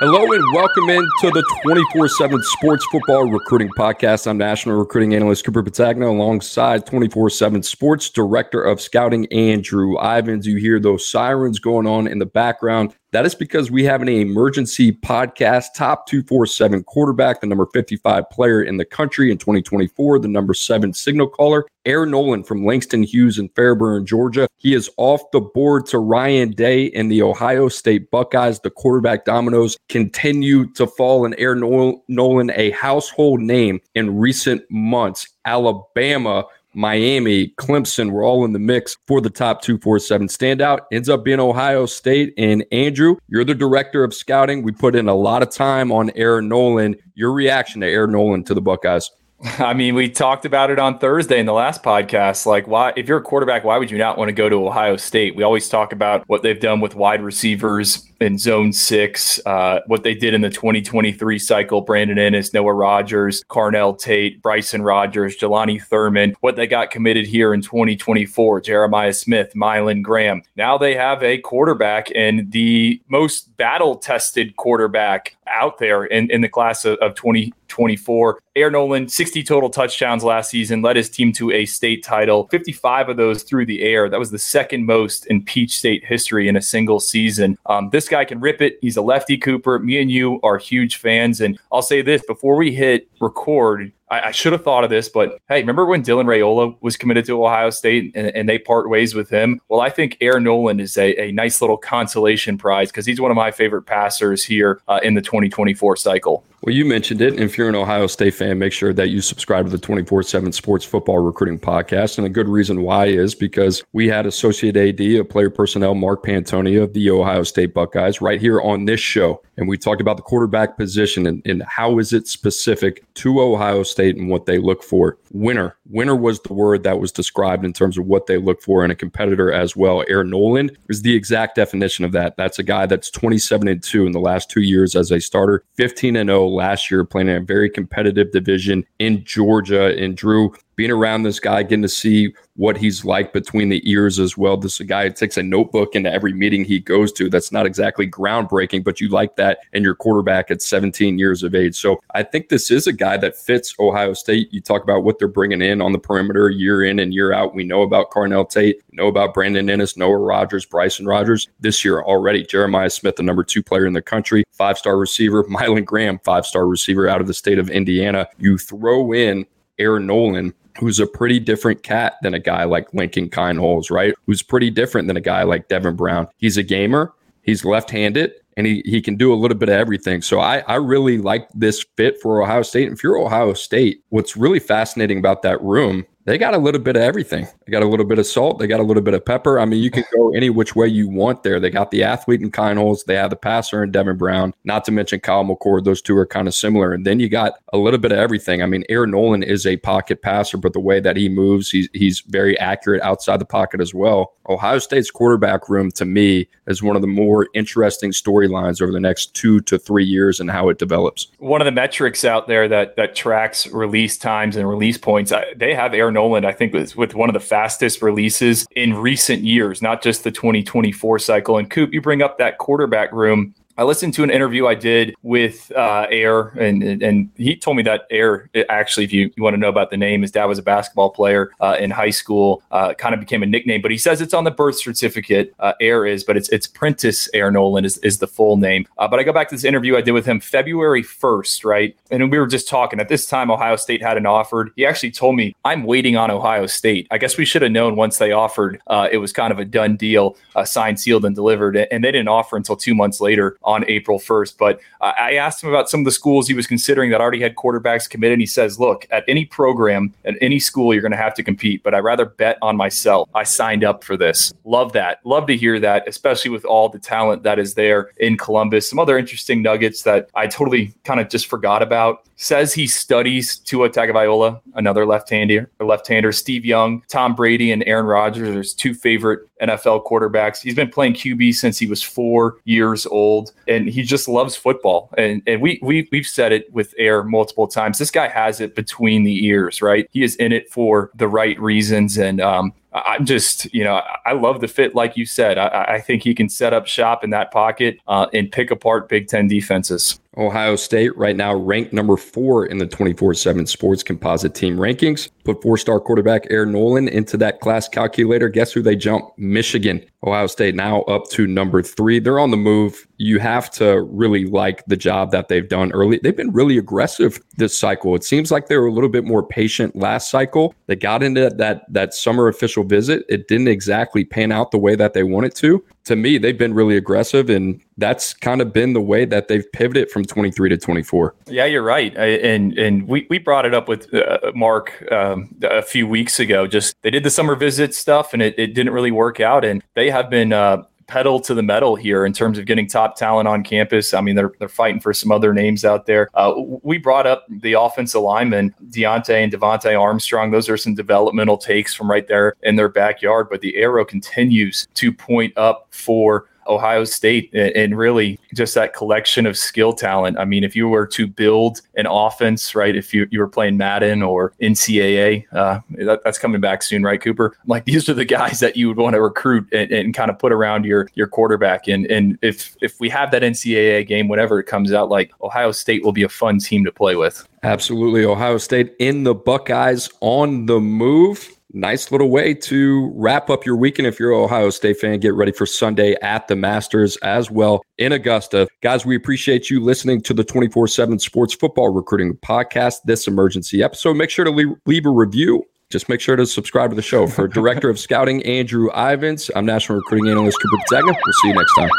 Hello and welcome into the 24 7 Sports Football Recruiting Podcast. I'm National Recruiting Analyst Cooper Petagna alongside 24 7 Sports Director of Scouting Andrew Ivins. You hear those sirens going on in the background. That is because we have an emergency podcast, top 247 quarterback, the number 55 player in the country in 2024, the number seven signal caller, Air Noland from Langston Hughes in Fairburn, Georgia. He is off the board to Ryan Day and the Ohio State Buckeyes. The quarterback dominoes continue to fall, and Air Noland, a household name in recent months. Alabama Miami, Clemson were all in the mix for the top 247 standout. Ends up being Ohio State. And Andrew, you're the director of scouting. We put in a lot of time on Air Noland. Your reaction to Air Noland to the Buckeyes? I mean, we talked about it on Thursday in the last podcast. Like, why, if you're a quarterback, why would you not want to go to Ohio State? We always talk about what they've done with wide receivers in zone six, uh, what they did in the 2023 cycle Brandon Inniss, Noah Rogers, Carnell Tate, Bryson Rogers, Jelani Thurman, what they got committed here in 2024, Jeremiah Smith, Mylan Graham. Now they have a quarterback and the most battle tested quarterback out there in, in the class of, of 2024. Air Noland, 60 total touchdowns last season, led his team to a state title, 55 of those through the air. That was the second most in Peach State history in a single season. Um, this guy can rip it. He's a lefty Cooper. Me and you are huge fans. And I'll say this before we hit record, I, I, should have thought of this, but hey, remember when Dylan Raiola was committed to Ohio State and, and they part ways with him? Well, I think Air Noland is a, a nice little consolation prize because he's one of my favorite passers here uh, in the 2024 cycle. Well, you mentioned it. And if you're an Ohio State fan, make sure that you subscribe to the 24 7 Sports Football Recruiting Podcast. And a good reason why is because we had Associate AD of Player Personnel, Mark Pantoni of the Ohio State Buckeyes, right here on this show. And we talked about the quarterback position and, and how is it specific to Ohio State and what they look for. Winner. Winner was the word that was described in terms of what they look for in a competitor as well. Air Noland is the exact definition of that. That's a guy that's 27 and 2 in the last two years as a starter, 15 and 0 last year, playing in a very competitive division in Georgia. Andrew, being around this guy, getting to see what he's like between the ears as well. This is a guy who takes a notebook into every meeting he goes to. That's not exactly groundbreaking, but you like that in your quarterback at 17 years of age. So I think this is a guy that fits Ohio State. You talk about what they're bringing in on the perimeter year in and year out. We know about Carnell Tate, know about Brandon Inniss, Noah Rogers, Bryson Rogers. This year already, Jeremiah Smith, the number two player in the country, five star receiver, Mylan Graham, five star receiver out of the state of Indiana. You throw in Air Noland who's a pretty different cat than a guy like Lincoln Kienholz, right? Who's pretty different than a guy like Devin Brown. He's a gamer. He's left-handed and he, he can do a little bit of everything. So I, I really like this fit for Ohio State. And if you're Ohio State, what's really fascinating about that room they got a little bit of everything. They got a little bit of salt. They got a little bit of pepper. I mean, you can go any which way you want there. They got the athlete in Kienholz. They have the passer in Devin Brown. Not to mention Kyle McCord. Those two are kind of similar. And then you got a little bit of everything. I mean, Air Noland is a pocket passer, but the way that he moves, he's he's very accurate outside the pocket as well. Ohio State's quarterback room to me is one of the more interesting storylines over the next two to three years and how it develops. One of the metrics out there that that tracks release times and release points, they have Air Noland, I think, was with one of the fastest releases in recent years, not just the 2024 cycle. And Coop, you bring up that quarterback room. I listened to an interview I did with uh, Air, and and he told me that Air actually, if you, you want to know about the name, his dad was a basketball player uh, in high school. Uh, kind of became a nickname, but he says it's on the birth certificate. Uh, Air is, but it's it's Prentice Air Noland is, is the full name. Uh, but I go back to this interview I did with him February first, right? And we were just talking. At this time, Ohio State hadn't offered. He actually told me I'm waiting on Ohio State. I guess we should have known once they offered. Uh, it was kind of a done deal, signed, sealed, and delivered, and they didn't offer until two months later on April 1st. But uh, I asked him about some of the schools he was considering that already had quarterbacks committed. And he says, look, at any program, at any school, you're going to have to compete, but I'd rather bet on myself. I signed up for this. Love that. Love to hear that, especially with all the talent that is there in Columbus. Some other interesting nuggets that I totally kind of just forgot about. Says he studies Tua Tagovailoa, another left-hander, left-hander. Steve Young, Tom Brady, and Aaron Rodgers are his two favorite NFL quarterbacks. He's been playing QB since he was four years old, and he just loves football. And and we we we've said it with Air multiple times. This guy has it between the ears, right? He is in it for the right reasons, and um, I'm just, you know, I love the fit, like you said. I, I think he can set up shop in that pocket uh, and pick apart Big Ten defenses. Ohio State right now ranked number four in the 24 7 sports composite team rankings. Put four star quarterback Air Noland into that class calculator. Guess who they jump? Michigan. Ohio State now up to number three. They're on the move. You have to really like the job that they've done early. They've been really aggressive this cycle. It seems like they were a little bit more patient last cycle. They got into that that summer official visit. It didn't exactly pan out the way that they wanted to. To me, they've been really aggressive, and that's kind of been the way that they've pivoted from 23 to 24. Yeah, you're right. I, and and we, we brought it up with uh, Mark um, a few weeks ago. Just they did the summer visit stuff, and it, it didn't really work out. And they have been uh, pedal to the metal here in terms of getting top talent on campus. I mean, they're they're fighting for some other names out there. Uh, we brought up the offensive linemen, Deontay and Devontae Armstrong. Those are some developmental takes from right there in their backyard. But the arrow continues to point up for Ohio State and really just that collection of skill talent. I mean, if you were to build an offense, right, if you, you were playing Madden or NCAA, uh, that, that's coming back soon, right, Cooper? Like these are the guys that you would want to recruit and, and kind of put around your your quarterback. And and if if we have that NCAA game, whenever it comes out, like Ohio State will be a fun team to play with. Absolutely. Ohio State in the Buckeyes on the move nice little way to wrap up your weekend if you're an Ohio State fan. Get ready for Sunday at the Masters as well in Augusta. Guys, we appreciate you listening to the 24 7 Sports Football Recruiting Podcast, this emergency episode. Make sure to leave, leave a review. Just make sure to subscribe to the show. For Director of Scouting, Andrew Ivins, I'm National Recruiting Analyst Cooper Petagna. We'll see you next time.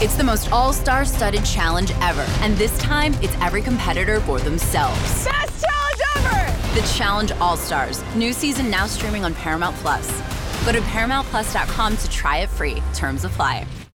It's the most all star studded challenge ever. And this time, it's every competitor for themselves. Best challenge ever! The Challenge All Stars. New season now streaming on Paramount Plus. Go to ParamountPlus.com to try it free. Terms apply.